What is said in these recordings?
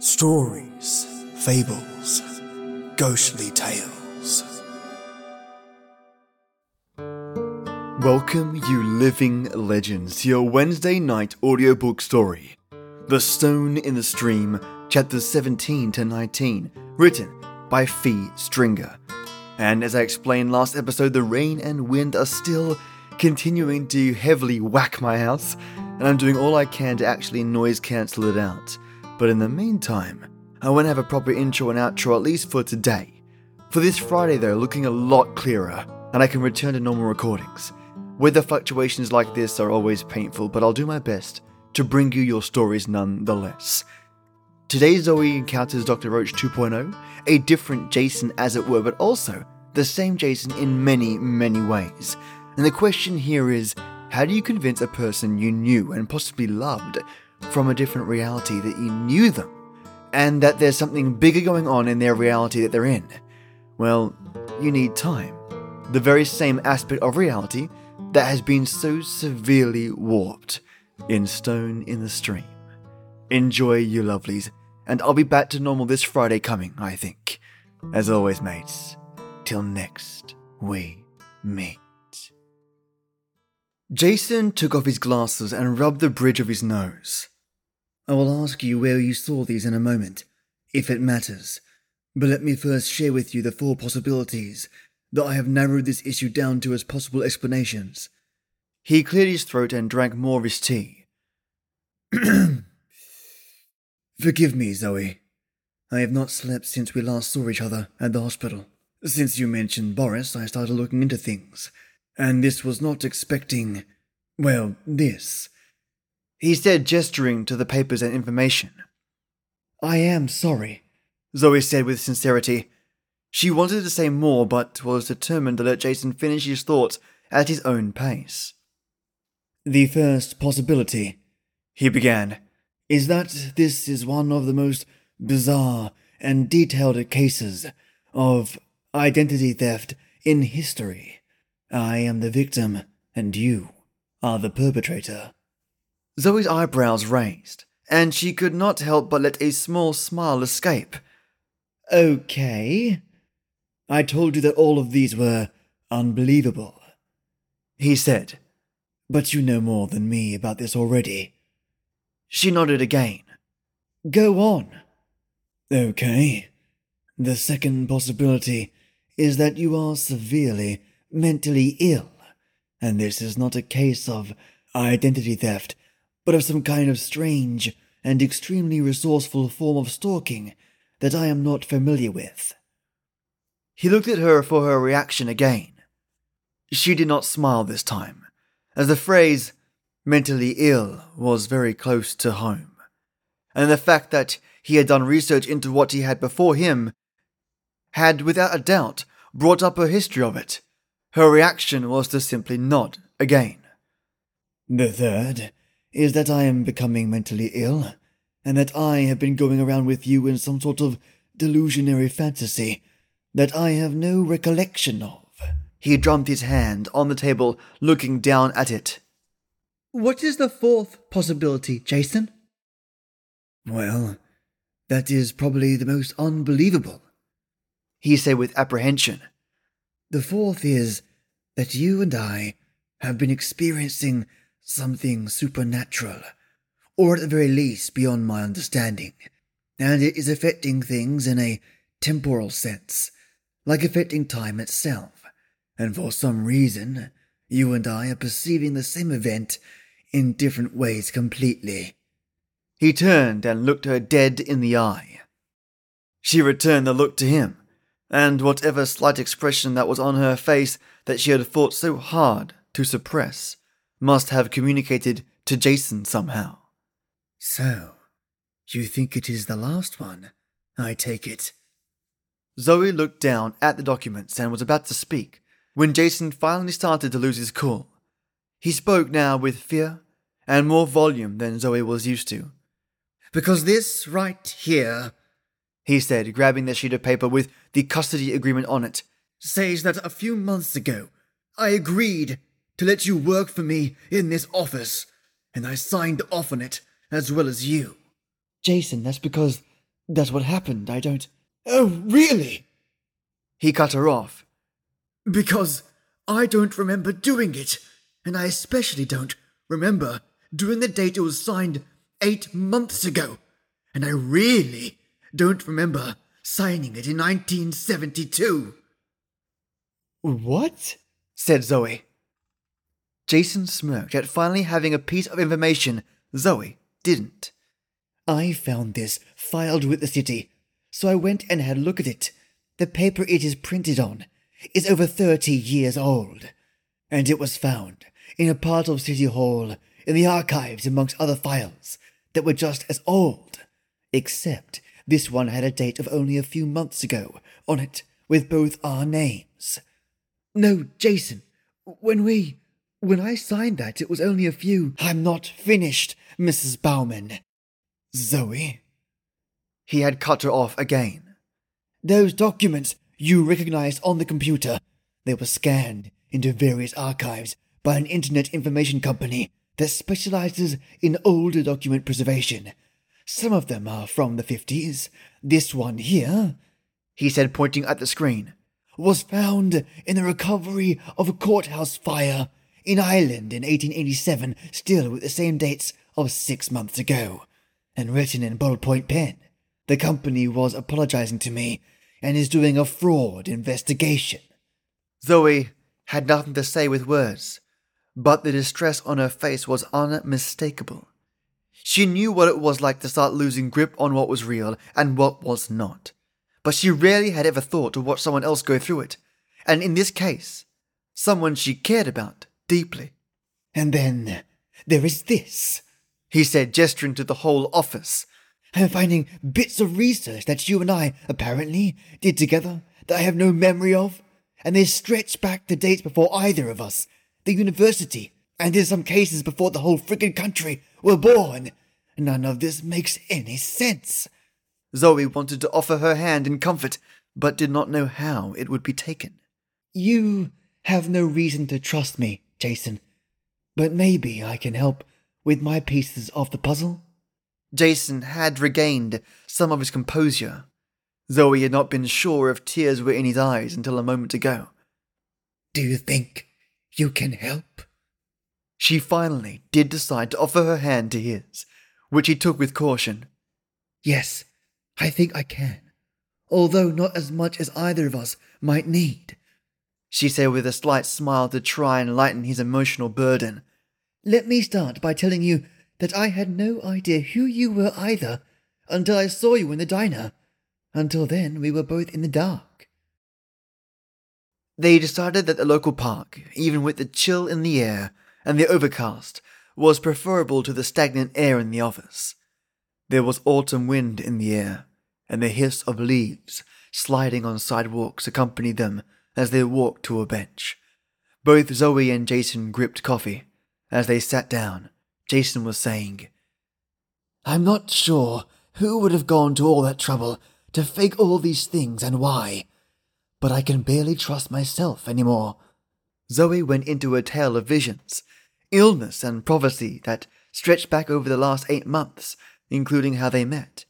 Stories, fables, ghostly tales. Welcome, you living legends, to your Wednesday night audiobook story The Stone in the Stream, chapters 17 to 19, written by Phee Stringer. And as I explained last episode, the rain and wind are still continuing to heavily whack my house, and I'm doing all I can to actually noise cancel it out. But in the meantime, I want to have a proper intro and outro at least for today. For this Friday, though, looking a lot clearer, and I can return to normal recordings. Weather fluctuations like this are always painful, but I'll do my best to bring you your stories nonetheless. Today, Zoe encounters Dr. Roache 2.0, a different Jason as it were, but also the same Jason in many, many ways. And the question here is how do you convince a person you knew and possibly loved from a different reality that you knew them, and that there's something bigger going on in their reality that they're in? Well, you need time. The very same aspect of reality that has been so severely warped in Stone in the Stream. Enjoy, you lovelies, and I'll be back to normal this Friday coming, I think. As always, mates, till next we meet. Jason took off his glasses and rubbed the bridge of his nose. I will ask you where you saw these in a moment, if it matters, but let me first share with you the four possibilities that I have narrowed this issue down to as possible explanations. He cleared his throat and drank more of his tea. Forgive me, Zoe. I have not slept since we last saw each other at the hospital. Since you mentioned Boris, I started looking into things, and this was not expecting. well, this. He said, gesturing to the papers and information. I am sorry, Zoe said with sincerity. She wanted to say more, but was determined to let Jason finish his thoughts at his own pace. The first possibility, he began, is that this is one of the most bizarre and detailed cases of identity theft in history. I am the victim, and you are the perpetrator. Zoe's eyebrows raised, and she could not help but let a small smile escape. Okay. I told you that all of these were unbelievable, he said. But you know more than me about this already. She nodded again. Go on. Okay. The second possibility is that you are severely mentally ill, and this is not a case of identity theft, but of some kind of strange and extremely resourceful form of stalking that I am not familiar with. He looked at her for her reaction again. She did not smile this time, as the phrase mentally ill was very close to home, and the fact that he had done research into what he had before him had without a doubt brought up a history of it. Her reaction was to simply nod again. The third is that I am becoming mentally ill, and that I have been going around with you in some sort of delusionary fantasy that I have no recollection of. He drummed his hand on the table, looking down at it. What is the fourth possibility, Jason? Well, that is probably the most unbelievable, he said with apprehension. The fourth is that you and I have been experiencing something supernatural, or at the very least beyond my understanding, and it is affecting things in a temporal sense, like affecting time itself, and for some reason, you and I are perceiving the same event in different ways completely. He turned and looked her dead in the eye. She returned the look to him, and whatever slight expression that was on her face that she had fought so hard to suppress must have communicated to Jason somehow. So, you think it is the last one, I take it. Zoe looked down at the documents and was about to speak when Jason finally started to lose his cool. He spoke now with fear and more volume than Zoe was used to. Because this right here, he said, grabbing the sheet of paper with the custody agreement on it, says that a few months ago I agreed to let you work for me in this office, and I signed off on it as well as you. Jason, that's because that's what happened. I don't. Oh, really? He cut her off. Because I don't remember doing it, and I especially don't remember doing the date it was signed eight months ago, and I really don't remember signing it in 1972. What? said Zoe. Jason smirked at finally having a piece of information Zoe didn't. I found this filed with the city, so I went and had a look at it. The paper it is printed on is over 30 years old, and it was found in a part of City Hall in the archives amongst other files that were just as old, except this one had a date of only a few months ago on it with both our names. No, Jason, when we. When I signed that, it was only a few. I'm not finished, Mrs. Bauman. Zoe. He had cut her off again. Those documents you recognized on the computer, they were scanned into various archives by an internet information company that specializes in older document preservation. Some of them are from the 50s. This one here, he said, pointing at the screen, was found in the recovery of a courthouse fire in Ireland in 1887, still with the same dates of six months ago, and written in ballpoint pen. The company was apologizing to me and is doing a fraud investigation. Zoe had nothing to say with words, but the distress on her face was unmistakable. She knew what it was like to start losing grip on what was real and what was not, but she rarely had ever thought to watch someone else go through it, and in this case, someone she cared about deeply. And then there is this, he said, gesturing to the whole office. I'm finding bits of research that you and I apparently did together that I have no memory of, and they stretch back to dates before either of us, the university, and in some cases before the whole friggin' country were born. None of this makes any sense. Zoe wanted to offer her hand in comfort, but did not know how it would be taken. You have no reason to trust me, Jason, but maybe I can help with my pieces of the puzzle. Jason had regained some of his composure, he had not been sure if tears were in his eyes until a moment ago. Do you think you can help? She finally did decide to offer her hand to his, which he took with caution. Yes, I think I can, although not as much as either of us might need, she said with a slight smile to try and lighten his emotional burden. Let me start by telling you that I had no idea who you were either until I saw you in the diner. Until then, we were both in the dark. They decided that the local park, even with the chill in the air and the overcast, was preferable to the stagnant air in the office. There was autumn wind in the air, and the hiss of leaves sliding on sidewalks accompanied them as they walked to a bench. Both Zoe and Jason gripped coffee. As they sat down, Jason was saying, I'm not sure who would have gone to all that trouble to fake all these things and why, but I can barely trust myself anymore. Zoe went into a tale of visions, illness, and prophecy that stretched back over the last eight months, including how they met.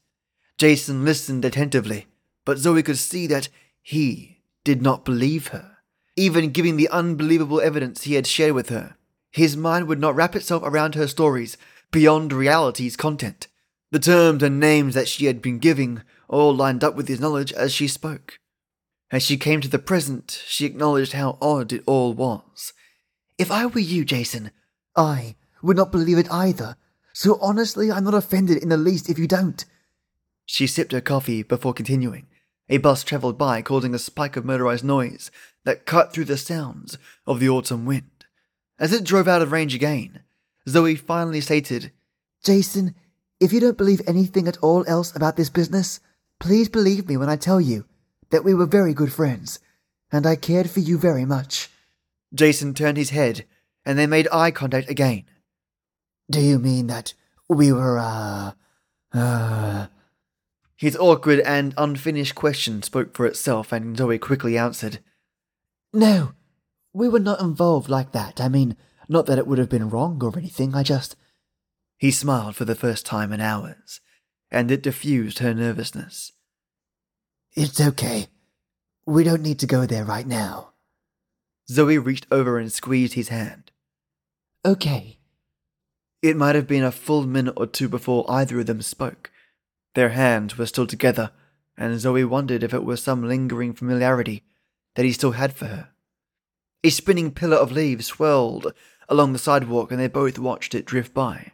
Jason listened attentively, but Zoe could see that he did not believe her, even giving the unbelievable evidence he had shared with her. His mind would not wrap itself around her stories beyond reality's content. The terms and names that she had been giving all lined up with his knowledge as she spoke. As she came to the present, she acknowledged how odd it all was. If I were you, Jason, I would not believe it either, so honestly, I'm not offended in the least if you don't. She sipped her coffee before continuing. A bus travelled by, causing a spike of motorized noise that cut through the sounds of the autumn wind. As it drove out of range again, Zoe finally stated, Jason, if you don't believe anything at all else about this business, please believe me when I tell you that we were very good friends, and I cared for you very much. Jason turned his head, and they made eye contact again. Do you mean that we were, uh, uh... His awkward and unfinished question spoke for itself, and Zoe quickly answered, No, we were not involved like that. I mean, not that it would have been wrong or anything, I just. He smiled for the first time in hours. and it diffused her nervousness. It's okay. We don't need to go there right now. Zoe reached over and squeezed his hand. Okay. It might have been a full minute or two before either of them spoke. Their hands were still together, and Zoe wondered if it were some lingering familiarity that he still had for her. A spinning pillar of leaves swirled along the sidewalk, and they both watched it drift by.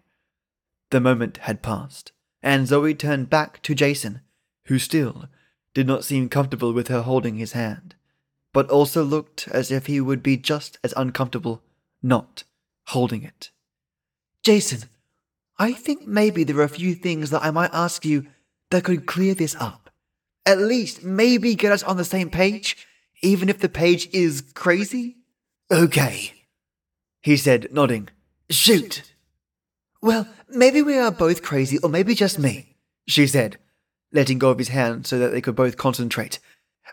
The moment had passed, and Zoe turned back to Jason, who still did not seem comfortable with her holding his hand, but also looked as if he would be just as uncomfortable not holding it. Jason, I think maybe there are a few things that I might ask you that could clear this up. At least maybe get us on the same page, even if the page is crazy? Okay, he said, nodding. Shoot. Well, maybe we are both crazy, or maybe just me, she said, letting go of his hand so that they could both concentrate.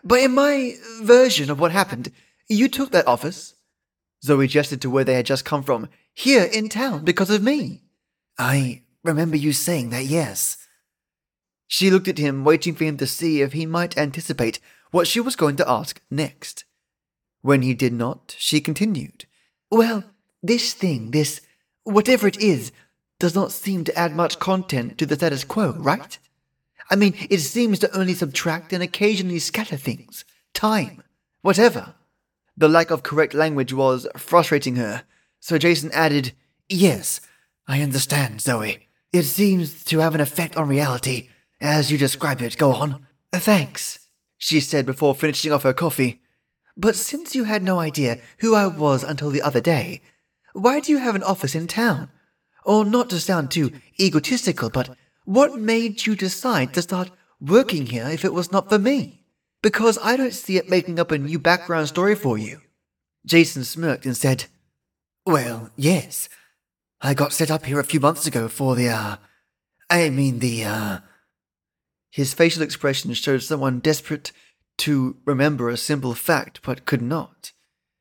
But in my version of what happened, you took that office. Zoe gestured to where they had just come from, here in town, because of me. I remember you saying that, yes. She looked at him, waiting for him to see if he might anticipate what she was going to ask next. When he did not, she continued. Well, this thing, this whatever it is, does not seem to add much content to the status quo, right? I mean, it seems to only subtract and occasionally scatter things, time, whatever. The lack of correct language was frustrating her, so Jason added, Yes, I understand, Zoe. It seems to have an effect on reality, as you describe it. Go on. Uh, thanks, she said before finishing off her coffee. But since you had no idea who I was until the other day, why do you have an office in town? Or not to sound too egotistical, but what made you decide to start working here if it was not for me? Because I don't see it making up a new background story for you. Jason smirked and said, Well, yes. I got set up here a few months ago for the, uh, I mean the, uh. His facial expression showed someone desperate to remember a simple fact but could not.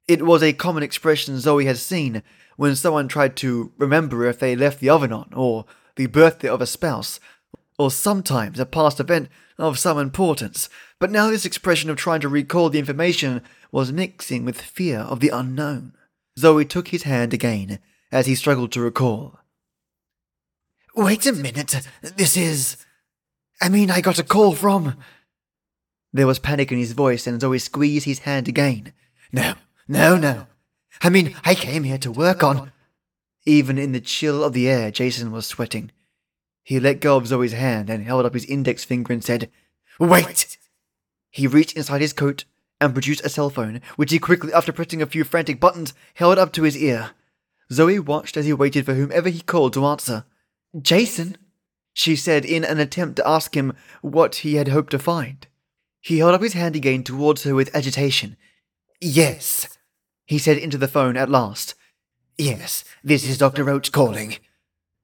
It was a common expression Zoe had seen when someone tried to remember if they left the oven on, or the birthday of a spouse, or sometimes a past event of some importance. But now this expression of trying to recall the information was mixing with fear of the unknown. Zoe took his hand again as he struggled to recall. Wait a minute. This is. I mean, I got a call from. There was panic in his voice, and Zoe squeezed his hand again. No, no, no. I mean, I came here to work on. Even in the chill of the air, Jason was sweating. He let go of Zoe's hand and held up his index finger and said, Wait! He reached inside his coat and produced a cell phone, which he quickly, after pressing a few frantic buttons, held up to his ear. Zoe watched as he waited for whomever he called to answer. Jason, she said in an attempt to ask him what he had hoped to find. He held up his hand again towards her with agitation. Yes, he said into the phone at last. Yes, this is Dr. Roache calling.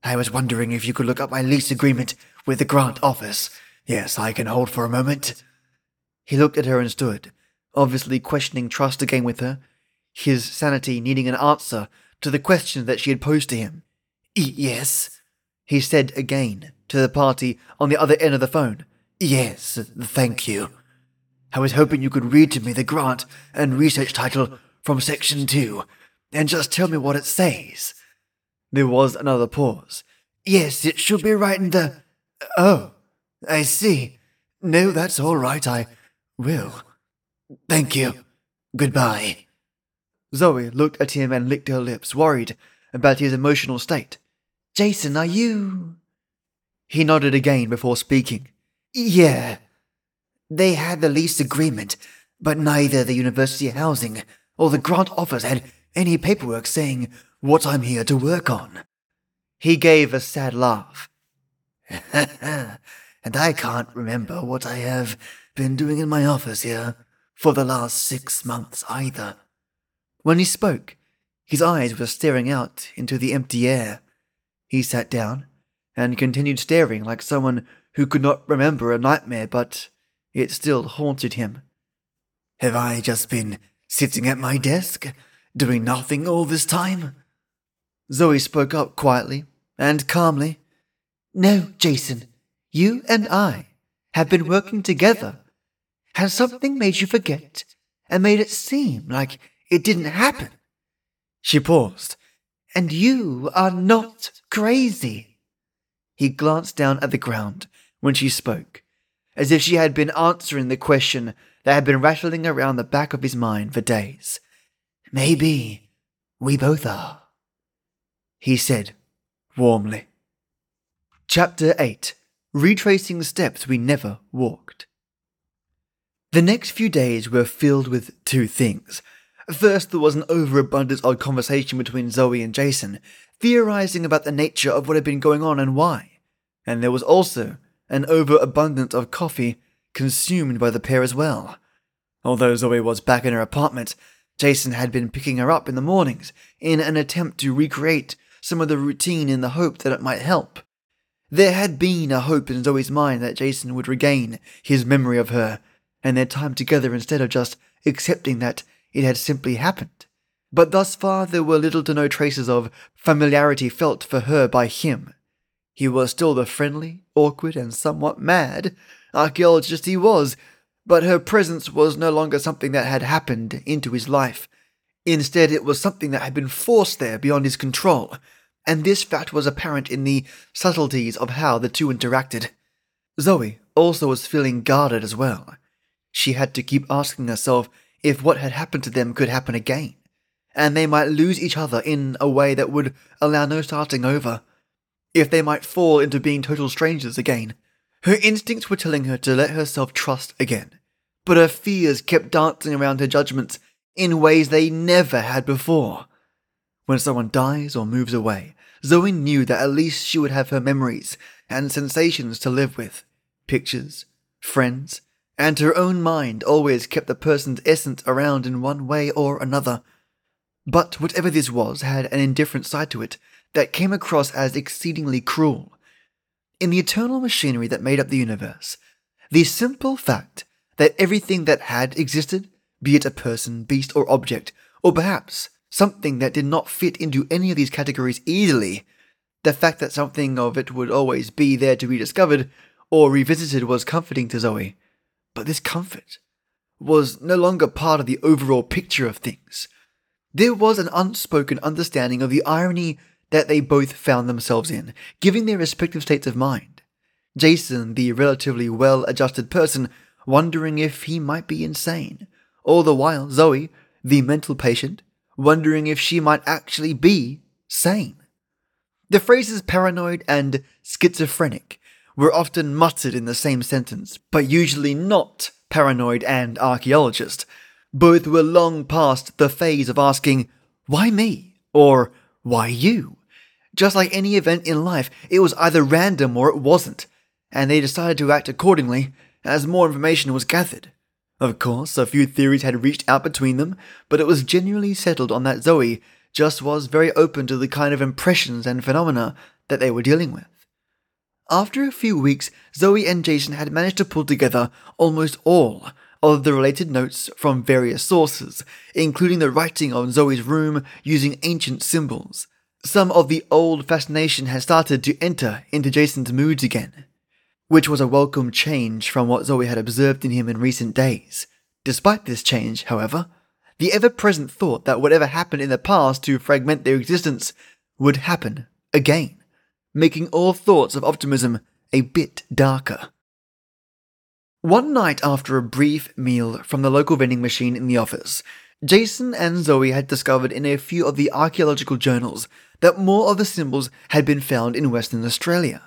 I was wondering if you could look up my lease agreement with the grant office. Yes, I can hold for a moment. He looked at her and stood, obviously questioning trust again with her, his sanity needing an answer to the question that she had posed to him. yes, he said again to the party on the other end of the phone. Yes, thank you. I was hoping you could read to me the grant and research title from section 2 and just tell me what it says. There was another pause. Yes, it should be right in the. Oh, I see. No, that's all right. I will. Thank you. Goodbye. Zoe looked at him and licked her lips, worried about his emotional state. Jason, are you. He nodded again before speaking. Yeah. They had the lease agreement, but neither the university housing or the grant office had any paperwork saying what I'm here to work on. He gave a sad laugh. and I can't remember what I have been doing in my office here for the last six months either. When he spoke, his eyes were staring out into the empty air. He sat down and continued staring like someone who could not remember a nightmare but it still haunted him. Have I just been sitting at my desk, doing nothing all this time? Zoe spoke up quietly and calmly. No, Jason, you and I have been working together. Has something made you forget and made it seem like it didn't happen? She paused. And you are not crazy. He glanced down at the ground when she spoke, as if she had been answering the question that had been rattling around the back of his mind for days. Maybe we both are, he said warmly. Chapter 8 Retracing Steps We Never Walked. The next few days were filled with two things. First, there was an overabundance of conversation between Zoe and Jason, theorizing about the nature of what had been going on and why. And there was also an overabundance of coffee consumed by the pair as well. Although Zoe was back in her apartment, Jason had been picking her up in the mornings in an attempt to recreate some of the routine in the hope that it might help. There had been a hope in Zoe's mind that Jason would regain his memory of her and their time together instead of just accepting that it had simply happened. But thus far there were little to no traces of familiarity felt for her by him. He was still the friendly, awkward, and somewhat mad archaeologist he was, but her presence was no longer something that had happened into his life. Instead, it was something that had been forced there beyond his control, and this fact was apparent in the subtleties of how the two interacted. Zoe also was feeling guarded as well. She had to keep asking herself if what had happened to them could happen again, and they might lose each other in a way that would allow no starting over. If they might fall into being total strangers again. Her instincts were telling her to let herself trust again, but her fears kept dancing around her judgments in ways they never had before. When someone dies or moves away, Zoe knew that at least she would have her memories and sensations to live with pictures, friends, and her own mind always kept the person's essence around in one way or another. But whatever this was had an indifferent side to it that came across as exceedingly cruel. In the eternal machinery that made up the universe, the simple fact that everything that had existed, be it a person, beast, or object, or perhaps something that did not fit into any of these categories easily. The fact that something of it would always be there to be discovered or revisited was comforting to Zoe. But this comfort was no longer part of the overall picture of things. There was an unspoken understanding of the irony that they both found themselves in, given their respective states of mind. Jason, the relatively well adjusted person, wondering if he might be insane, all the while Zoe, the mental patient, wondering if she might actually be sane. The phrases paranoid and schizophrenic were often muttered in the same sentence, but usually not paranoid and archaeologist. Both were long past the phase of asking, why me? Or why you? Just like any event in life, it was either random or it wasn't, and they decided to act accordingly as more information was gathered. Of course, a few theories had reached out between them, but it was generally settled on that Zoe just was very open to the kind of impressions and phenomena that they were dealing with. After a few weeks, Zoe and Jason had managed to pull together almost all of the related notes from various sources, including the writing on Zoe's room using ancient symbols. Some of the old fascination had started to enter into Jason's moods again which was a welcome change from what Zoe had observed in him in recent days. Despite this change, however, the ever present thought that whatever happened in the past to fragment their existence would happen again, making all thoughts of optimism a bit darker. One night after a brief meal from the local vending machine in the office, Jason and Zoe had discovered in a few of the archaeological journals that more of the symbols had been found in Western Australia.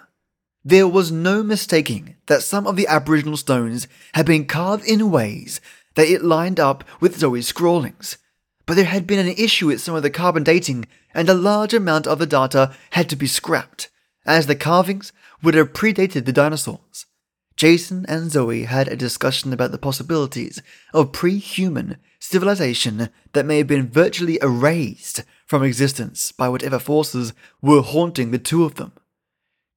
There was no mistaking that some of the Aboriginal stones had been carved in ways that it lined up with Zoe's scrawlings. But there had been an issue with some of the carbon dating, and a large amount of the data had to be scrapped, as the carvings would have predated the dinosaurs. Jason and Zoe had a discussion about the possibilities of pre human civilization that may have been virtually erased from existence by whatever forces were haunting the two of them.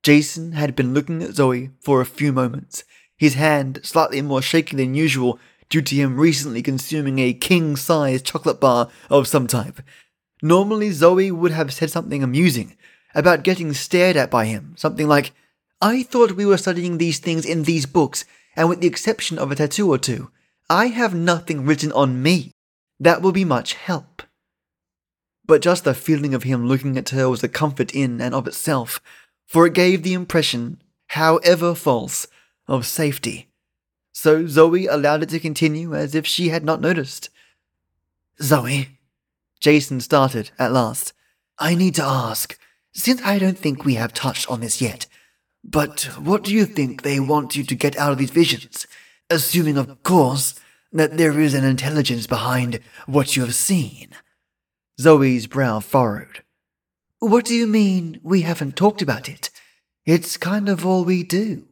Jason had been looking at Zoe for a few moments, his hand slightly more shaky than usual due to him recently consuming a king sized chocolate bar of some type. Normally, Zoe would have said something amusing about getting stared at by him, something like, I thought we were studying these things in these books, and with the exception of a tattoo or two, I have nothing written on me. That will be much help. But just the feeling of him looking at her was a comfort in and of itself, for it gave the impression, however false, of safety. So Zoe allowed it to continue as if she had not noticed. Zoe, Jason started at last. I need to ask, since I don't think we have touched on this yet, but what do you think they want you to get out of these visions? Assuming, of course, that there is an intelligence behind what you have seen. Zoe's brow furrowed. What do you mean we haven't talked about it? It's kind of all we do.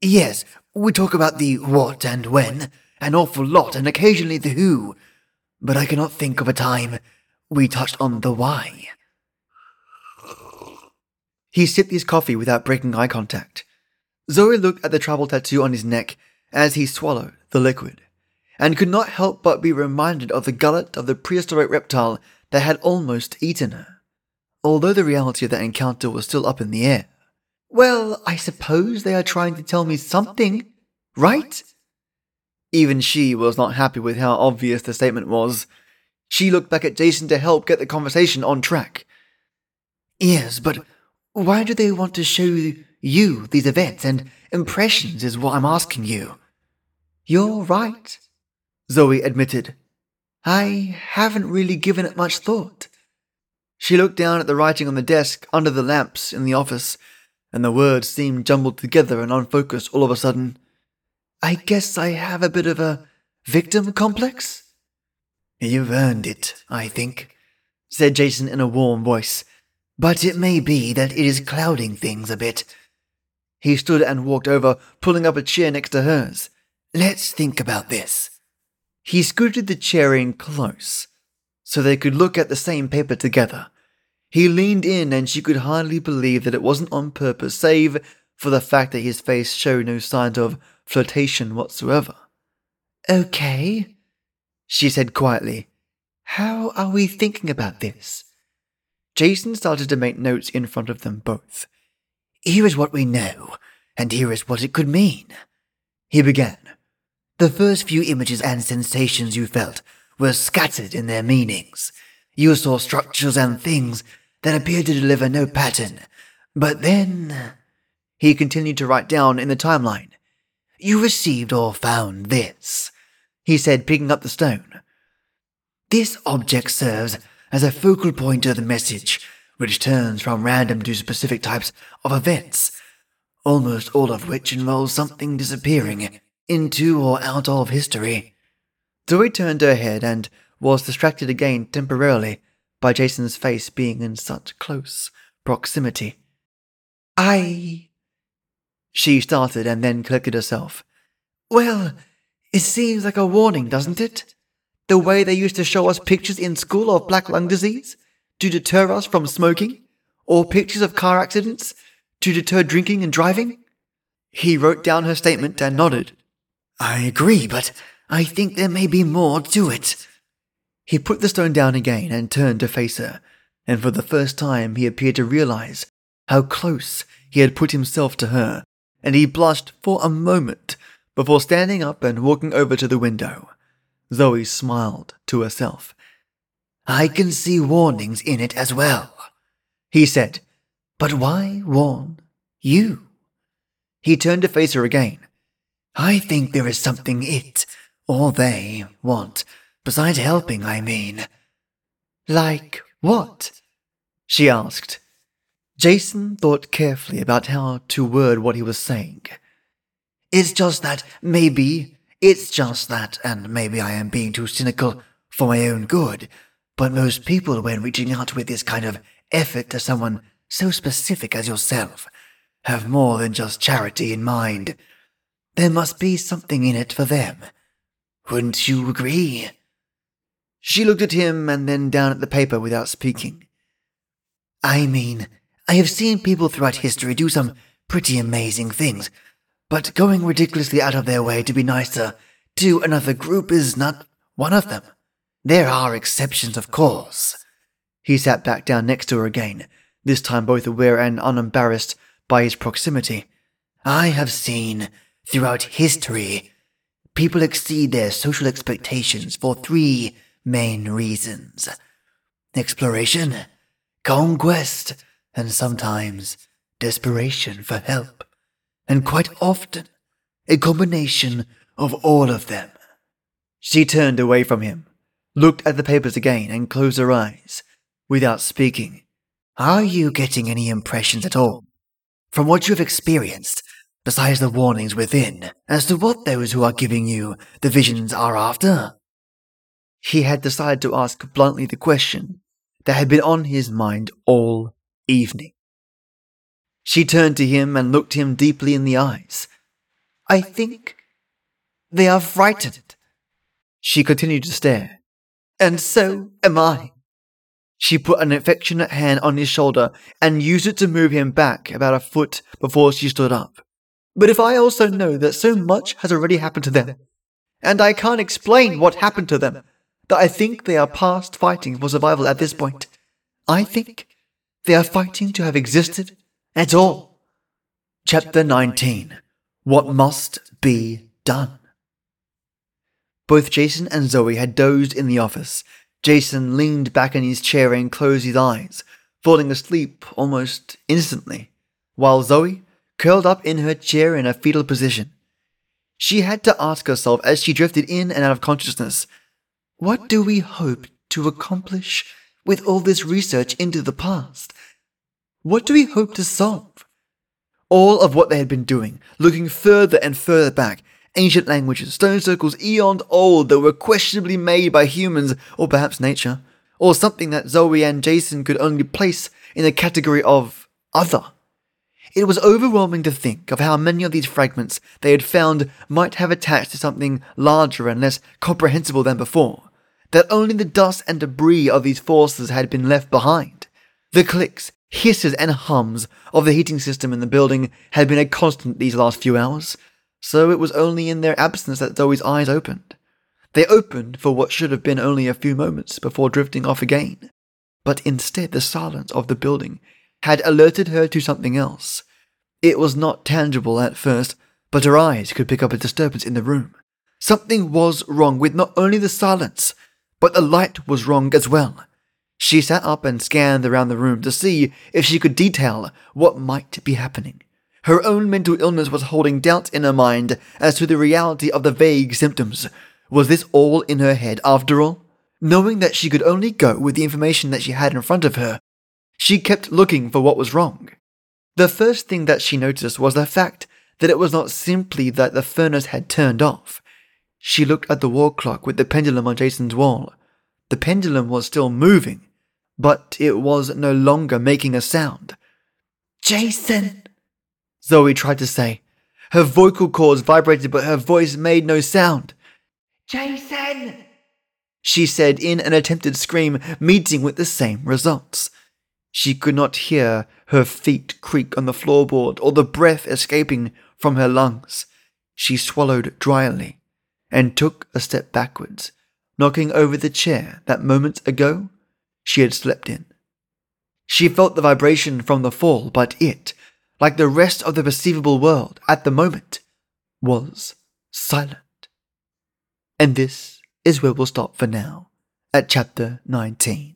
Yes, we talk about the what and when, an awful lot, and occasionally the who, but I cannot think of a time we touched on the why. He sipped his coffee without breaking eye contact. Zoe looked at the tribal tattoo on his neck as he swallowed the liquid, and could not help but be reminded of the gullet of the prehistoric reptile that had almost eaten her, although the reality of that encounter was still up in the air. Well, I suppose they are trying to tell me something, right? Even she was not happy with how obvious the statement was. She looked back at Jason to help get the conversation on track. Yes, but why do they want to show you these events and impressions, is what I'm asking you. You're right, Zoe admitted. I haven't really given it much thought. She looked down at the writing on the desk under the lamps in the office, and the words seemed jumbled together and unfocused all of a sudden. I guess I have a bit of a victim complex? You've earned it, I think, said Jason in a warm voice. But it may be that it is clouding things a bit. He stood and walked over, pulling up a chair next to hers. Let's think about this. He scooted the chair in close, so they could look at the same paper together. He leaned in, and she could hardly believe that it wasn't on purpose, save for the fact that his face showed no signs of flirtation whatsoever. Okay, she said quietly. How are we thinking about this? Jason started to make notes in front of them both. Here is what we know, and here is what it could mean. He began. The first few images and sensations you felt were scattered in their meanings. You saw structures and things that appeared to deliver no pattern. But then, he continued to write down in the timeline, you received or found this, he said, picking up the stone. This object serves as a focal point of the message, which turns from random to specific types of events, almost all of which involve something disappearing into or out of history. Zoe turned her head and was distracted again temporarily by Jason's face being in such close proximity. I. She started and then collected herself. Well, it seems like a warning, doesn't it? The way they used to show us pictures in school of black lung disease to deter us from smoking, or pictures of car accidents to deter drinking and driving? He wrote down her statement and nodded. I agree, but I think there may be more to it. He put the stone down again and turned to face her, and for the first time he appeared to realize how close he had put himself to her, and he blushed for a moment before standing up and walking over to the window. Zoe smiled to herself. I can see warnings in it as well, he said. But why warn you? He turned to face her again. I think there is something it, or they, want, besides helping, I mean. Like what? She asked. Jason thought carefully about how to word what he was saying. It's just that maybe it's just that, and maybe I am being too cynical for my own good, but most people, when reaching out with this kind of effort to someone so specific as yourself, have more than just charity in mind. There must be something in it for them. Wouldn't you agree? She looked at him and then down at the paper without speaking. I mean, I have seen people throughout history do some pretty amazing things, but going ridiculously out of their way to be nicer to another group is not one of them. There are exceptions, of course. He sat back down next to her again, this time both aware and unembarrassed by his proximity. I have seen throughout history people exceed their social expectations for three main reasons exploration, conquest, and sometimes desperation for help. And quite often, a combination of all of them. She turned away from him, looked at the papers again, and closed her eyes without speaking. Are you getting any impressions at all from what you have experienced, besides the warnings within, as to what those who are giving you the visions are after? He had decided to ask bluntly the question that had been on his mind all evening. She turned to him and looked him deeply in the eyes. I think they are frightened. She continued to stare. And so am I. She put an affectionate hand on his shoulder and used it to move him back about a foot before she stood up. But if I also know that so much has already happened to them, and I can't explain what happened to them, that I think they are past fighting for survival at this point, I think they are fighting to have existed at all. Chapter 19 What Must Be Done. Both Jason and Zoe had dozed in the office. Jason leaned back in his chair and closed his eyes, falling asleep almost instantly, while Zoe curled up in her chair in a fetal position. She had to ask herself as she drifted in and out of consciousness what do we hope to accomplish with all this research into the past? What do we hope to solve? All of what they had been doing, looking further and further back, ancient languages, stone circles eons old that were questionably made by humans or perhaps nature, or something that Zoe and Jason could only place in the category of other. It was overwhelming to think of how many of these fragments they had found might have attached to something larger and less comprehensible than before, that only the dust and debris of these forces had been left behind. The clicks, hisses, and hums of the heating system in the building had been a constant these last few hours, so it was only in their absence that Zoe's eyes opened. They opened for what should have been only a few moments before drifting off again, but instead the silence of the building had alerted her to something else. It was not tangible at first, but her eyes could pick up a disturbance in the room. Something was wrong with not only the silence, but the light was wrong as well. She sat up and scanned around the room to see if she could detail what might be happening. Her own mental illness was holding doubt in her mind as to the reality of the vague symptoms. Was this all in her head after all? Knowing that she could only go with the information that she had in front of her, she kept looking for what was wrong. The first thing that she noticed was the fact that it was not simply that the furnace had turned off. She looked at the wall clock with the pendulum on Jason's wall. The pendulum was still moving, but it was no longer making a sound. Jason! Zoe tried to say. Her vocal cords vibrated, but her voice made no sound. Jason! She said in an attempted scream, meeting with the same results. She could not hear her feet creak on the floorboard or the breath escaping from her lungs. She swallowed dryly and took a step backwards, knocking over the chair that moments ago she had slept in. She felt the vibration from the fall, but it, like the rest of the perceivable world at the moment, was silent. And this is where we'll stop for now, at chapter 19.